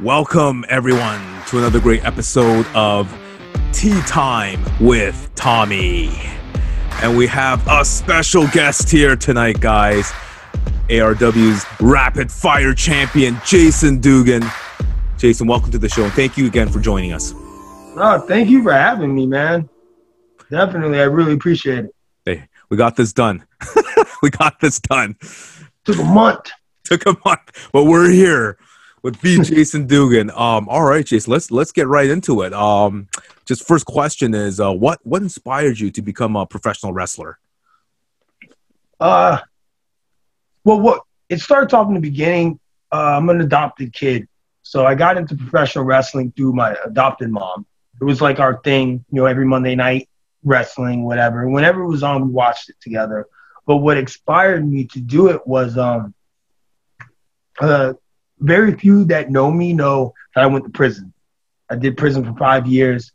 Welcome, everyone, to another great episode of Tea Time with Tommy. And we have a special guest here tonight, guys. ARW's rapid fire champion, Jason Dugan. Jason, welcome to the show, and thank you again for joining us. Oh, thank you for having me, man. Definitely, I really appreciate it. Hey, we got this done. we got this done. Took a month. Took a month, but we're here with B. Jason Dugan. Um, all right, Jason, let's let's get right into it. Um, just first question is, uh, what what inspired you to become a professional wrestler? Uh, well, what it starts off in the beginning. Uh, I'm an adopted kid, so I got into professional wrestling through my adopted mom. It was like our thing, you know, every Monday night wrestling, whatever. Whenever it was on, we watched it together. But what inspired me to do it was um, uh, very few that know me know that I went to prison. I did prison for five years.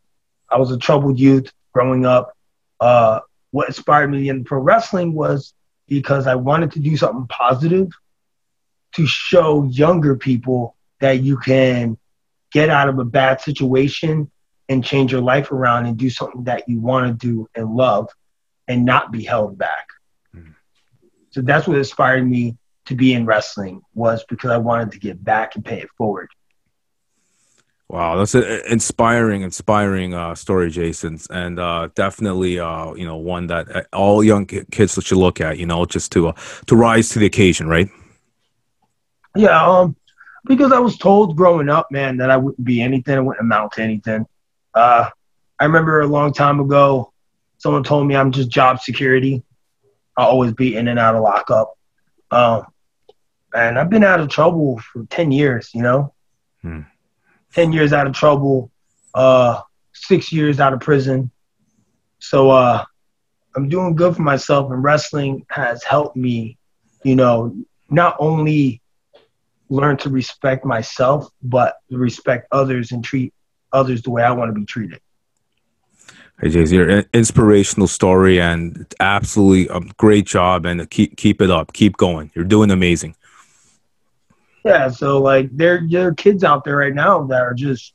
I was a troubled youth growing up. Uh, what inspired me in pro wrestling was because I wanted to do something positive to show younger people that you can get out of a bad situation and change your life around and do something that you want to do and love and not be held back. Mm. So that's what inspired me to be in wrestling was because I wanted to give back and pay it forward. Wow, that's an inspiring, inspiring uh, story, Jason, and uh, definitely, uh, you know, one that uh, all young kids should look at. You know, just to uh, to rise to the occasion, right? Yeah, um, because I was told growing up, man, that I wouldn't be anything, I wouldn't amount to anything. Uh, I remember a long time ago, someone told me I'm just job security. I'll always be in and out of lockup. Um, and I've been out of trouble for 10 years, you know? Hmm. 10 years out of trouble, uh, six years out of prison. So uh, I'm doing good for myself, and wrestling has helped me, you know, not only learn to respect myself, but respect others and treat others the way I want to be treated. Hey, Jay, you're an inspirational story and absolutely a great job, and keep keep it up, keep going. You're doing amazing. Yeah, so like there, there are kids out there right now that are just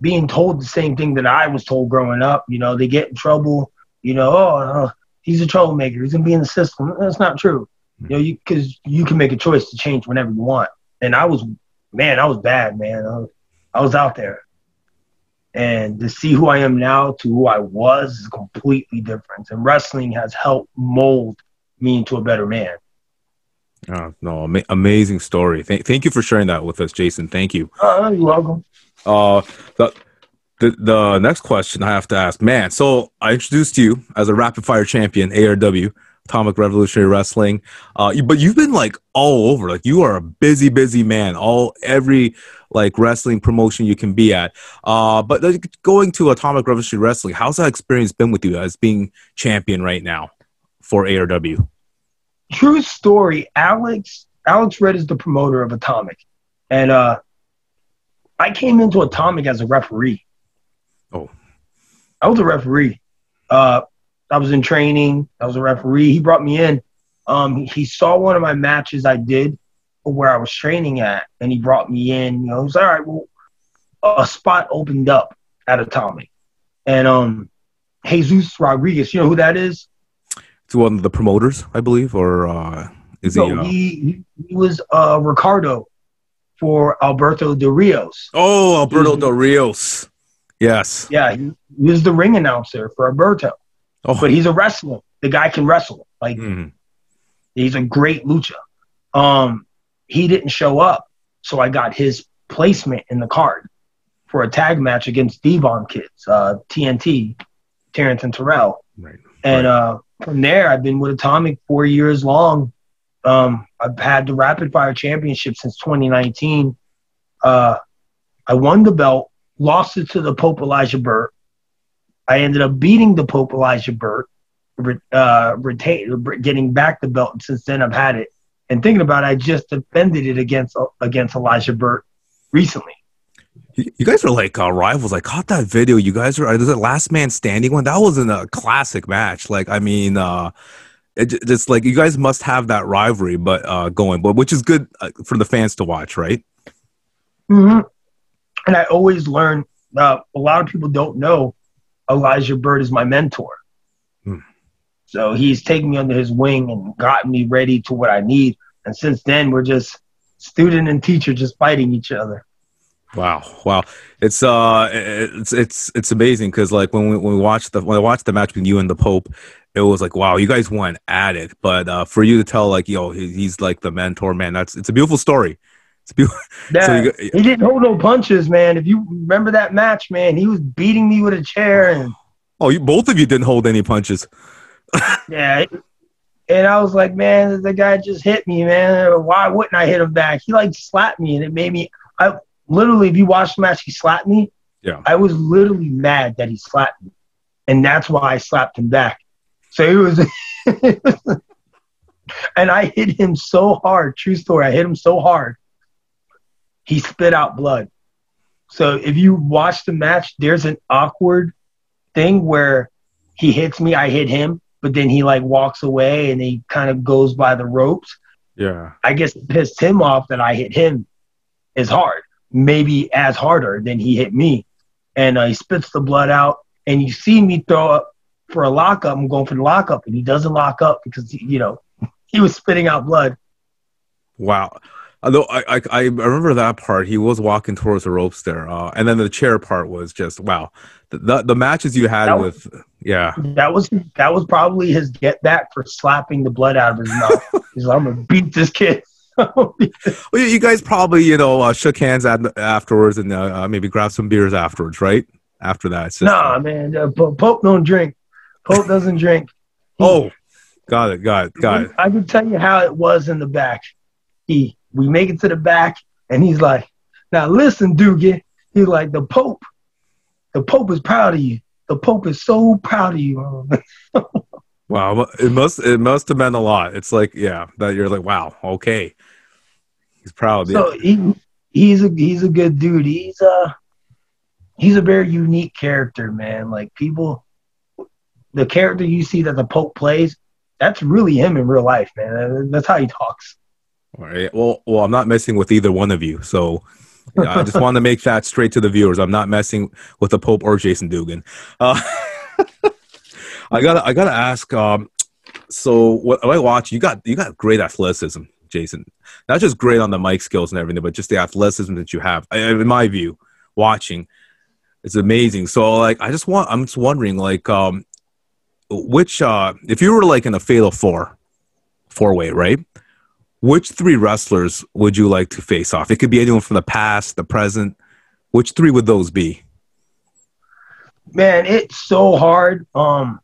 being told the same thing that I was told growing up. You know, they get in trouble. You know, oh, uh, he's a troublemaker. He's gonna be in the system. That's not true. You know, you because you can make a choice to change whenever you want. And I was, man, I was bad, man. I was, I was out there, and to see who I am now to who I was is completely different. And wrestling has helped mold me into a better man. Oh, no, ama- amazing story. Th- thank you for sharing that with us, Jason. Thank you. Uh, you're welcome. Uh, the, the, the next question I have to ask, man. So I introduced you as a rapid fire champion, ARW, Atomic Revolutionary Wrestling. Uh, you, but you've been like all over. Like you are a busy, busy man. All every like wrestling promotion you can be at. Uh, but going to Atomic Revolutionary Wrestling, how's that experience been with you as being champion right now for ARW? True story. Alex Alex Red is the promoter of Atomic, and uh, I came into Atomic as a referee. Oh, I was a referee. Uh, I was in training. I was a referee. He brought me in. Um, he saw one of my matches I did where I was training at, and he brought me in. You know, he was all right. Well, a spot opened up at Atomic, and um, Jesus Rodriguez. You know who that is? One of the promoters, I believe, or uh, is no, he, uh... he? He was uh, Ricardo for Alberto Del Rios. Oh, Alberto Del Rios. Yes. Yeah, he, he, was the ring announcer for Alberto. Oh. But he's a wrestler. The guy can wrestle. Like mm-hmm. he's a great lucha. Um, he didn't show up, so I got his placement in the card for a tag match against Devon Kids, uh, TNT, Terrence and Terrell. Right. And right. uh from there, I've been with Atomic four years long. Um, I've had the Rapid Fire Championship since 2019. Uh, I won the belt, lost it to the Pope Elijah Burke. I ended up beating the Pope Elijah Burke, uh, retain, getting back the belt. And since then, I've had it. And thinking about it, I just defended it against against Elijah Burke recently. You guys are like uh, rivals. I caught that video. You guys are, is it last man standing one? That was in a classic match. Like, I mean, uh, it, just like you guys must have that rivalry, but uh, going, but which is good uh, for the fans to watch, right? Mm-hmm. and I always learn. Uh, a lot of people don't know Elijah Burke is my mentor. Hmm. So he's taken me under his wing and gotten me ready to what I need. And since then, we're just student and teacher just fighting each other. Wow, wow! It's uh, it's it's it's amazing because like when we when we watched the when I watched the match between you and the Pope, it was like wow, you guys went at it. But uh, for you to tell like yo, he, he's like the mentor, man. That's it's a beautiful story. It's beautiful. Yeah, So you- he didn't hold no punches, man. If you remember that match, man, he was beating me with a chair and Oh, you both of you didn't hold any punches. yeah. And I was like, man, the guy just hit me, man. Why wouldn't I hit him back? He like slapped me, and it made me. I literally, if you watch the match, he slapped me. Yeah. I was literally mad that he slapped me, and that's why I slapped him back. So it was, and I hit him so hard. True story. I hit him so hard. He spit out blood. So if you watch the match, there's an awkward thing where he hits me, I hit him, but then he like walks away and he kind of goes by the ropes. Yeah. I guess it pissed him off that I hit him as hard, maybe as harder than he hit me. And uh, he spits the blood out, and you see me throw up for a lockup. I'm going for the lockup, and he doesn't lock up because you know he was spitting out blood. Wow. Although I, I I remember that part, he was walking towards the ropes there, uh, and then the chair part was just wow. The the, the matches you had was- with yeah That was that was probably his get back for slapping the blood out of his mouth. He's like, I'm gonna beat this kid. Well, you- guys probably you know uh, shook hands at, afterwards and uh, uh, maybe grabbed some beers afterwards, right? After that, just, nah, man, uh, Po- Pope don't drink. Pope doesn't drink. Oh, got it, got it, got it. I can tell you how it was in the back. He, we make it to the back, and he's like, "Now listen, Doogie." He's like, "The Pope, the Pope is proud of you. The Pope is so proud of you." Wow, it must it must have meant a lot. It's like yeah, that you're like wow, okay, he's proud. so he, he's a he's a good dude. He's a he's a very unique character, man. Like people, the character you see that the Pope plays, that's really him in real life, man. That's how he talks. All right. Well, well, I'm not messing with either one of you, so yeah, I just want to make that straight to the viewers. I'm not messing with the Pope or Jason Dugan. Uh, I gotta, I gotta ask. Um, so what I watch, you got, you got great athleticism, Jason. Not just great on the mic skills and everything, but just the athleticism that you have. In my view, watching, it's amazing. So like, I just want, I'm just wondering, like, um, which, uh, if you were like in a fatal four, four way, right? Which three wrestlers would you like to face off? It could be anyone from the past, the present. Which three would those be? man, it's so hard. Um,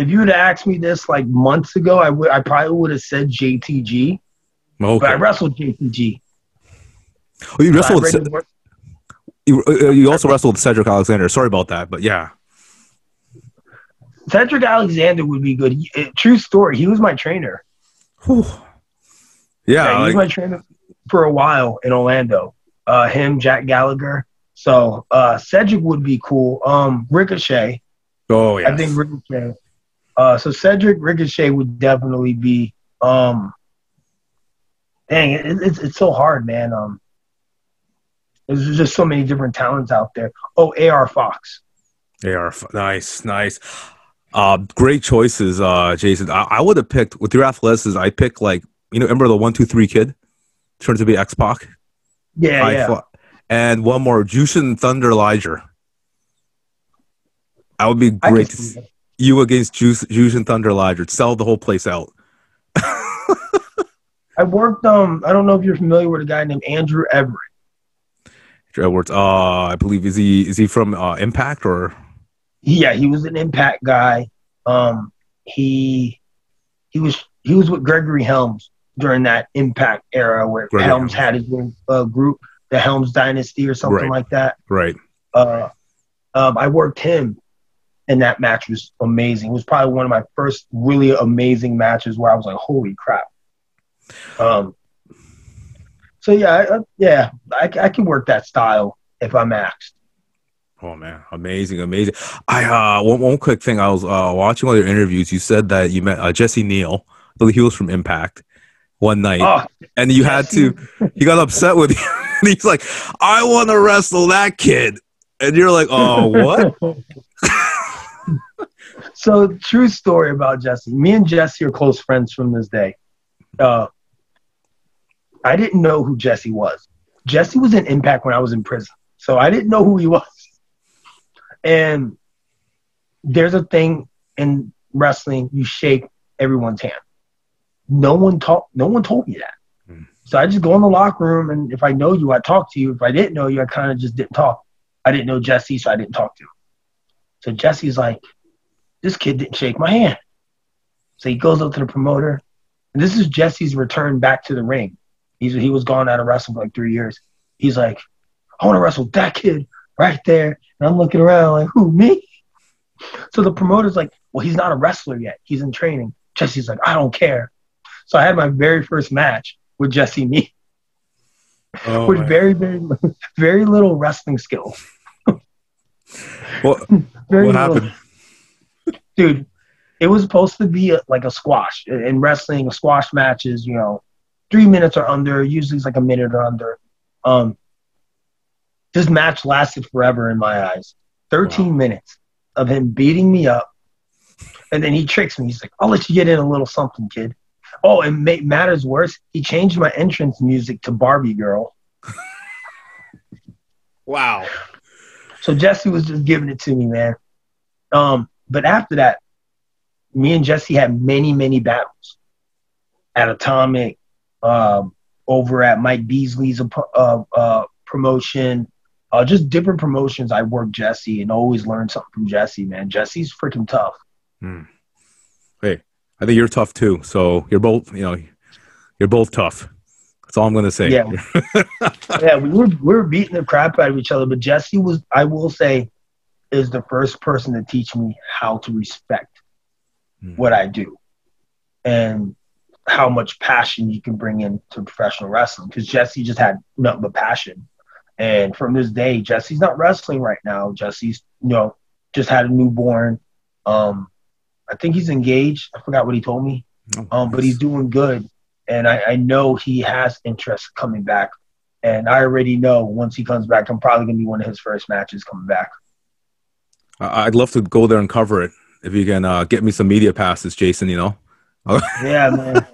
if you would have asked me this like months ago, I would I probably would have said JTG, but I wrestled JTG. Oh, you wrestled. I With, read the word- you, uh, you also wrestled with Cedric Alexander. Sorry about that, but yeah. Cedric Alexander would be good. He- eh, true story. He was my trainer. Whew. Yeah, Yeah, he was my trainer for a while in Orlando. Uh, him, Jack Gallagher. So uh, Cedric would be cool. Um, Ricochet. oh yeah. I think Ricochet. Uh, so Cedric Ricochet would definitely be. Um, dang, it, it's it's so hard, man. Um, there's just so many different talents out there. Oh, AR Fox. Are nice, nice. Uh, great choices, uh, Jason. I, I would have picked with your athleticism. I picked like you know, remember the one two three kid turned to be X Pac. Yeah, I yeah. and one more, Jushin Thunder Liger. That would be great. to see see that. You against Jus- and Thunder Liger. Sell the whole place out. I worked. Um, I don't know if you're familiar with a guy named Andrew Everett. Edwards. Uh, I believe is he is he from uh, Impact or Yeah, he was an Impact guy. Um, he he was he was with Gregory Helms during that Impact era where Gregory Helms had his uh, group, the Helms Dynasty or something Right. like that. right? Uh, um, I worked him, and that match was amazing. It was probably one of my first really amazing matches where I was like, "Holy crap!" Um, so yeah, I, I- yeah, I, I can work that style if I'm asked. Oh man, amazing, amazing. I uh one, one quick thing. I was uh watching one of your interviews. You said that you met uh, Jesse Neal. I believe he was from Impact one night, Oh, and you had to. He got upset with you. and he's like, I want to wrestle that kid. And you're like, oh, what? so, true story about Jesse. Me and Jesse are close friends from this day. Uh, I didn't know who Jesse was. Jesse was in Impact when I was in prison. So I didn't know who he was. And there's a thing in wrestling, you shake everyone's hand. No one taught no one told me that. Mm. So I just go in the locker room and if I know you, I talk to you. If I didn't know you, I kind of just didn't talk. I didn't know Jesse, so I didn't talk to him. So Jesse's like, this kid didn't shake my hand. So he goes up to the promoter. And this is Jesse's return back to the ring. He's, he was gone out of wrestling for like three years. He's like, I want to wrestle that kid right there. And I'm looking around like, who, me? So the promoter's like, well, he's not a wrestler yet. He's in training. Jesse's like, I don't care. So I had my very first match with Jesse Me. Oh, with very, very, very little wrestling skill. what, very what happened? Dude, it was supposed to be a, like a squash. In wrestling, a squash match is, you know, three minutes or under. Usually it's like a minute or under. Um, this match lasted forever in my eyes. 13 wow. minutes of him beating me up. And then he tricks me. He's like, I'll let you get in a little something, kid. Oh, and ma- matters worse, he changed my entrance music to Barbie Girl. wow. So Jesse was just giving it to me, man. Um, but after that, me and Jesse had many, many battles at Atomic, um, over at Mike Beasley's uh, uh, promotion, uh, just different promotions. I worked Jesse and always learned something from Jesse. Man, Jesse's freaking tough. Hmm. Hey, I think you're tough too. So you're both, you know, you're both tough. That's all I'm going to say. Yeah, yeah. We were we were beating the crap out of each other, but Jesse was, I will say, is the first person to teach me how to respect hmm. what I do, and how much passion you can bring into professional wrestling. Because Jesse just had nothing but passion and from this day, Jesse's not wrestling right now. Jesse's, you know, just had a newborn. Um, I think he's engaged. I forgot what he told me. Oh, um, but he's doing good. And I, I know he has interest coming back. And I already know once he comes back, I'm probably going to be one of his first matches coming back. I'd love to go there and cover it. If you can uh, get me some media passes, Jason, you know? yeah, man.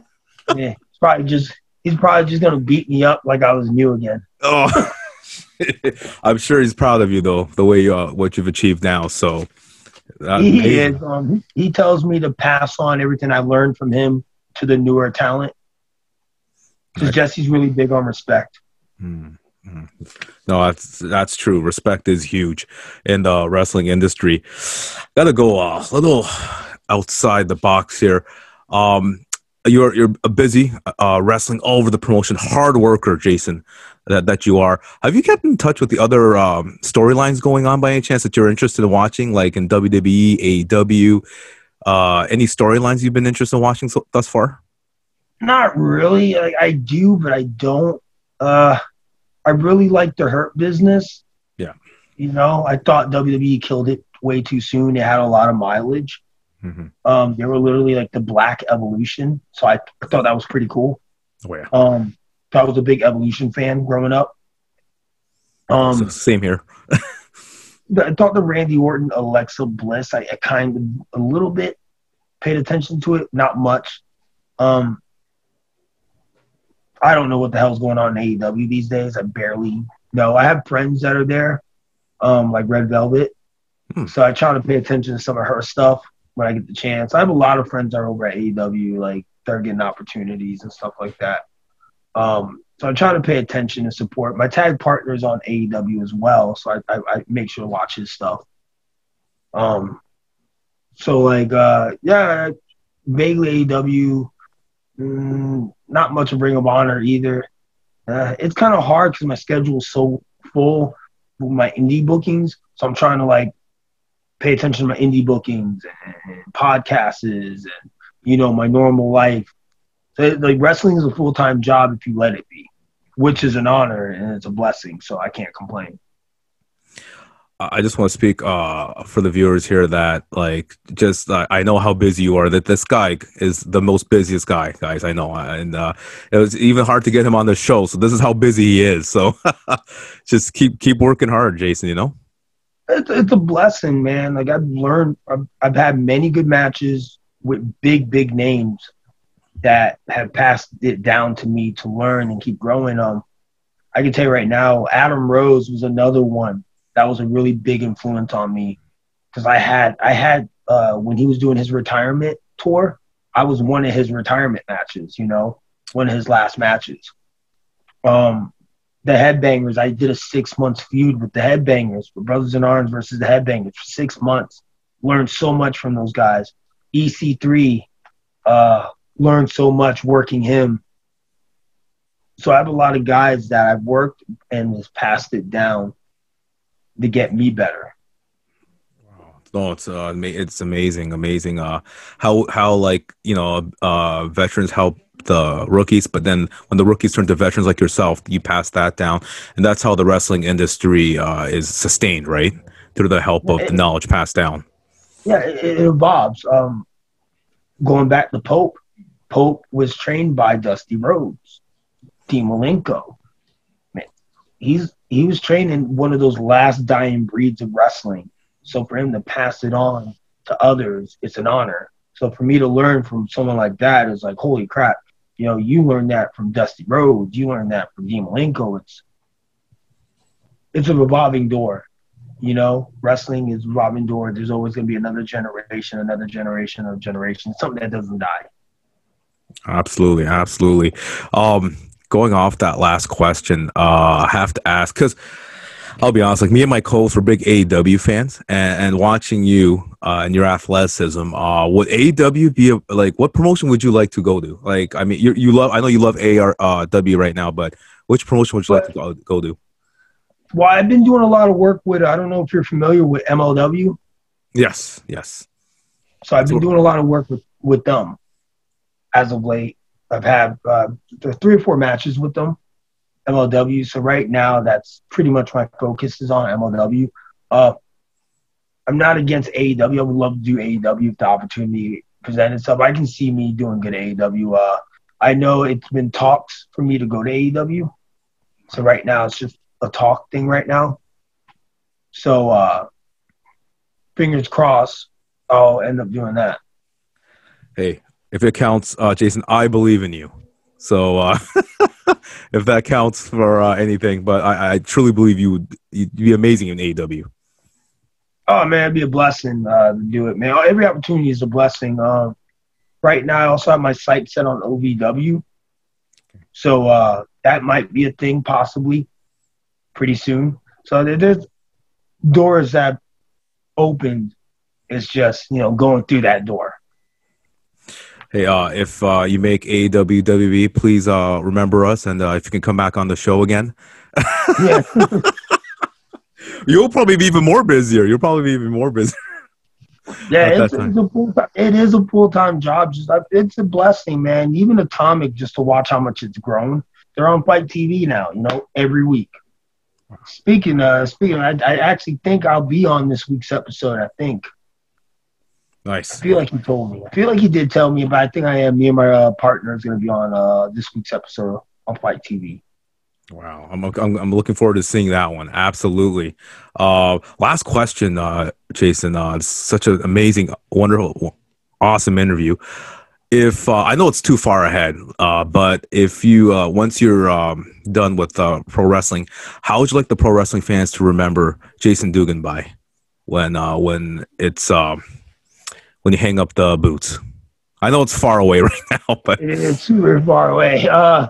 Yeah, he's probably just he's probably just gonna beat me up like I was new again. Oh, I'm sure he's proud of you though, the way you are, what you've achieved now. So he is. Um, he tells me to pass on everything I learned from him to the newer talent. Because Jesse's really big on respect. Mm-hmm. No, that's that's true. Respect is huge in the wrestling industry. Got to go uh, a little outside the box here. Um, you're you're busy uh, wrestling all over the promotion, hard worker, Jason that, that you are. Have you kept in touch with the other um, storylines going on by any chance that you're interested in watching, like in WWE, AEW? Uh, any storylines you've been interested in watching so, thus far? Not really. Like, I do, but I don't. Uh, I really like the Hurt Business. Yeah. You know, I thought WWE killed it way too soon. It had a lot of mileage. Mm-hmm. Um, they were literally like the Black Evolution, so I, I thought that was pretty cool. Oh yeah. Um, I was a big Evolution fan growing up. Um, Same here. I thought the Randy Orton Alexa Bliss, I, I, kind of a little bit paid attention to it, not much. Um, I don't know what the hell's going on in AEW these days. I barely know. I have friends that are there, um, like Red Velvet. Hmm. So I try to pay attention to some of her stuff when I get the chance. I have a lot of friends that are over at AEW, like they're getting opportunities and stuff like that. Um, so I try to pay attention and support. My tag partner is on AEW as well, so I, I, I make sure to watch his stuff. Um, so like, uh, yeah, vaguely AEW, mm, not much of Ring of Honor either. Uh, it's kind of hard because my schedule is so full with my indie bookings. So I'm trying to like pay attention to my indie bookings and podcasts and you know my normal life So, like wrestling is a full time job if you let it be, which is an honor and it's a blessing. So I can't complain. I just want to speak uh, for the viewers here that like just uh, I know how busy you are. That this guy is the most busiest guy, guys. I know, and uh, it was even hard to get him on the show. So this is how busy he is. So just keep keep working hard, Jason. You know, it's, it's a blessing, man. Like I've learned, I've, I've had many good matches with big big names that have passed it down to me to learn and keep growing. Um, I can tell you right now, Adam Rose was another one that was a really big influence on me because I had I had uh, when he was doing his retirement tour, I was one of his retirement matches. You know, one of his last matches. Um, the Headbangers, I did a six months feud with the Headbangers, for Brothers in Arms versus the Headbangers for six months. Learned so much from those guys. EC3, uh, learned so much working him. So I have a lot of guys that I've worked and has passed it down to get me better. No, it's uh, it's amazing, amazing. Uh, how how like you know, uh, veterans help the rookies, but then when the rookies turn to veterans like yourself, you pass that down, and that's how the wrestling industry uh, is sustained, right? Through the help of the knowledge passed down. Yeah, it, it evolves. Um, going back to Pope, Pope was trained by Dusty Rhodes, Dean Malenko. Man, he's he was trained in one of those last dying breeds of wrestling. So for him to pass it on to others, it's an honor. So for me to learn from someone like that is like, holy crap. You know, you learned that from Dusty Rhodes, you learned that from Dean Malenko. It's it's a revolving door. You know, wrestling is revolving door. There's always gonna be another generation, another generation of generation, something that doesn't die. Absolutely, absolutely. Um, going off that last question, uh, I have to ask because I'll be honest, like me and my co-hosts were big AEW fans, and, and watching you uh, and your athleticism, uh, would AEW be a, like what promotion would you like to go to? Like, I mean, you you love, I know you love ARW uh, right now, but which promotion would you like to go, go to? Well, I've been doing a lot of work with. I don't know if you're familiar with MLW. Yes, yes. So I've been doing a lot of work with with them as of late. I've had uh, three or four matches with them, MLW. So right now, that's pretty much my focus is on MLW. Uh, I'm not against AEW. I would love to do AEW if the opportunity presented itself. I can see me doing good AEW. Uh, I know it's been talks for me to go to AEW. So right now, it's just a talk thing right now. So uh, fingers crossed, I'll end up doing that. Hey, if it counts, uh, Jason, I believe in you. So uh, if that counts for uh, anything, but I, I, truly believe you would you'd be amazing in AEW. Oh man, it'd be a blessing uh, to do it, man. Every opportunity is a blessing. Um, right now, I also have my sight set on OVW, so uh, that might be a thing possibly pretty soon. So there's doors that opened. It's just you know going through that door. Hey, uh, if uh, you make AEW WB, please uh, remember us, and uh, if you can come back on the show again. yeah. You'll probably be even more busier. You'll probably be even more busy. Yeah, it's, it's, a full it is a full time job. Just it's a blessing, man. Even Atomic, just to watch how much it's grown. They're on Fight TV now. You know, every week. Speaking, uh, speaking, I, I actually think I'll be on this week's episode. I think. Nice. I feel like he told me. I feel like he did tell me, but I think I am. Me and my uh, partner is going to be on uh, this week's episode on Fight TV. Wow, I'm, I'm, I'm looking forward to seeing that one. Absolutely. Uh, last question, uh, Jason. Uh, it's such an amazing, wonderful, awesome interview. If uh, I know it's too far ahead, uh, but if you uh, once you're um, done with uh, pro wrestling, how would you like the pro wrestling fans to remember Jason Dugan by when uh, when it's um, when you hang up the boots? I know it's far away right now, but it's super far away. Uh,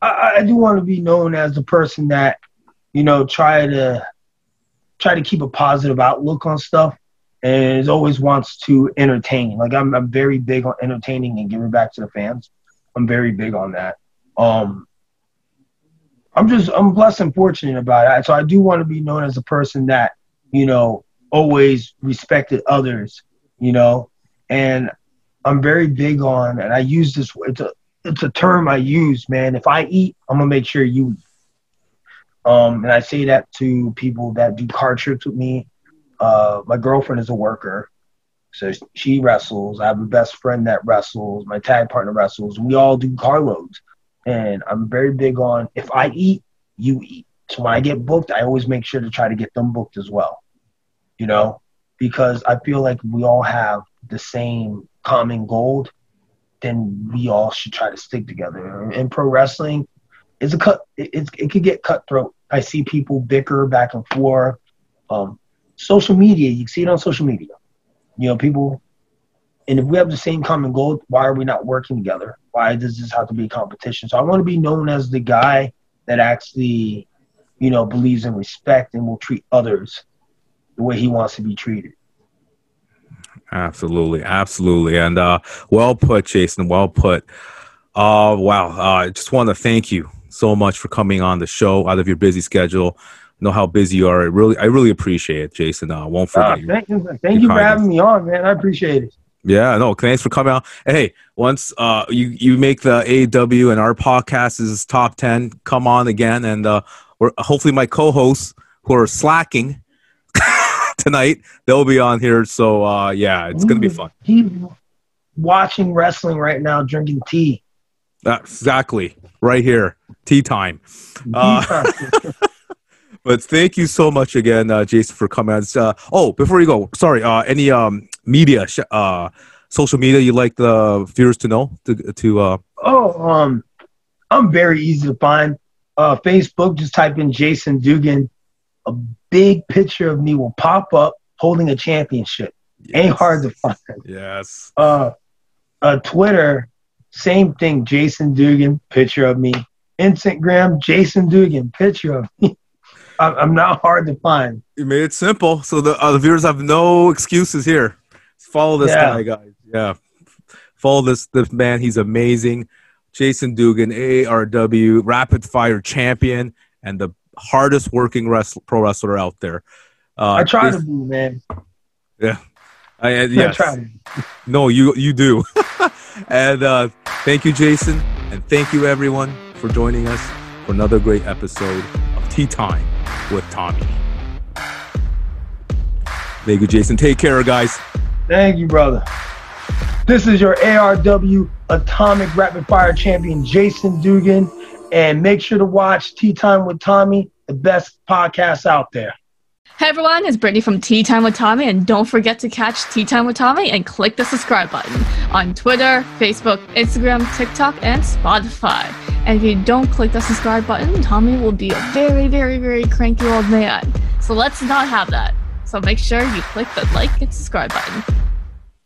I, I do want to be known as the person that, you know, try to try to keep a positive outlook on stuff and always wants to entertain. Like I'm, I'm very big on entertaining and giving back to the fans. I'm very big on that. Um, I'm just I'm blessed and fortunate about it. So I do want to be known as a person that you know always respected others, you know, and I'm very big on, and I use this, it's a, it's a term I use, man. If I eat, I'm gonna make sure you eat. Um, and I say that to people that do car trips with me. Uh, my girlfriend is a worker, so she wrestles. I have a best friend that wrestles. My tag partner wrestles. We all do carloads, and I'm very big on if I eat, you eat. So when I get booked, I always make sure to try to get them booked as well. You know, because I feel like we all have the same common goal, then we all should try to stick together. In pro wrestling, it's a cut. It, it, it could get cutthroat. I see people bicker back and forth. Um, social media, you see it on social media. You know, people, and if we have the same common goal, why are we not working together? Why does this have to be a competition? So I want to be known as the guy that actually, you know, believes in respect and will treat others the way he wants to be treated. Absolutely, absolutely, and uh, well put, Jason. Well put. Uh, wow. Uh, I just want to thank you so much for coming on the show out of your busy schedule. know how busy you are. I really, I really appreciate it, Jason. Uh, won't forget. Uh, thank you, thank you for having me on, man. I appreciate it. Yeah, no, thanks for coming out. Hey, once uh, you you make the AW and our podcast is top ten, come on again, and uh, we're hopefully my co-hosts who are slacking tonight, they'll be on here. So uh, yeah, it's gonna be fun. He's watching wrestling right now, drinking tea. exactly, right here, tea time. Uh, but thank you so much again, uh, Jason, for coming. Uh, oh, before you go, sorry, uh, any um, media, uh, social media you like the viewers to know to to. Uh... Oh, um, I'm very easy to find. Uh, Facebook, just type in Jason Dugan. A big picture of me will pop up holding a championship. Yes. Ain't hard to find. Yes. Uh, uh, Twitter, same thing. Jason Dugan, picture of me. Instagram, Jason Dugan, picture of me. I'm not hard to find. You made it simple, so the, uh, the viewers have no excuses here. Follow this yeah. guy, guys. Yeah, follow this this man. He's amazing. Jason Dugan, ARW, rapid fire champion, and the hardest working wrestler, pro wrestler out there. Uh, I try to be, man. Yeah, I, uh, yes. I no, you you do. and uh, thank you, Jason, and thank you everyone for joining us for another great episode of Tea Time with Tommy. Thank you, Jason. Take care, guys. Thank you, brother. This is your ARW Atomic Rapid Fire Champion, Jason Dugan. And make sure to watch Tea Time with Tommy, the best podcast out there. Hey everyone, it's Brittany from Tea Time with Tommy, and don't forget to catch Tea Time with Tommy and click the subscribe button on Twitter, Facebook, Instagram, TikTok, and Spotify. And if you don't click the subscribe button, Tommy will be a very, very, very cranky old man. So let's not have that. So make sure you click the like and subscribe button.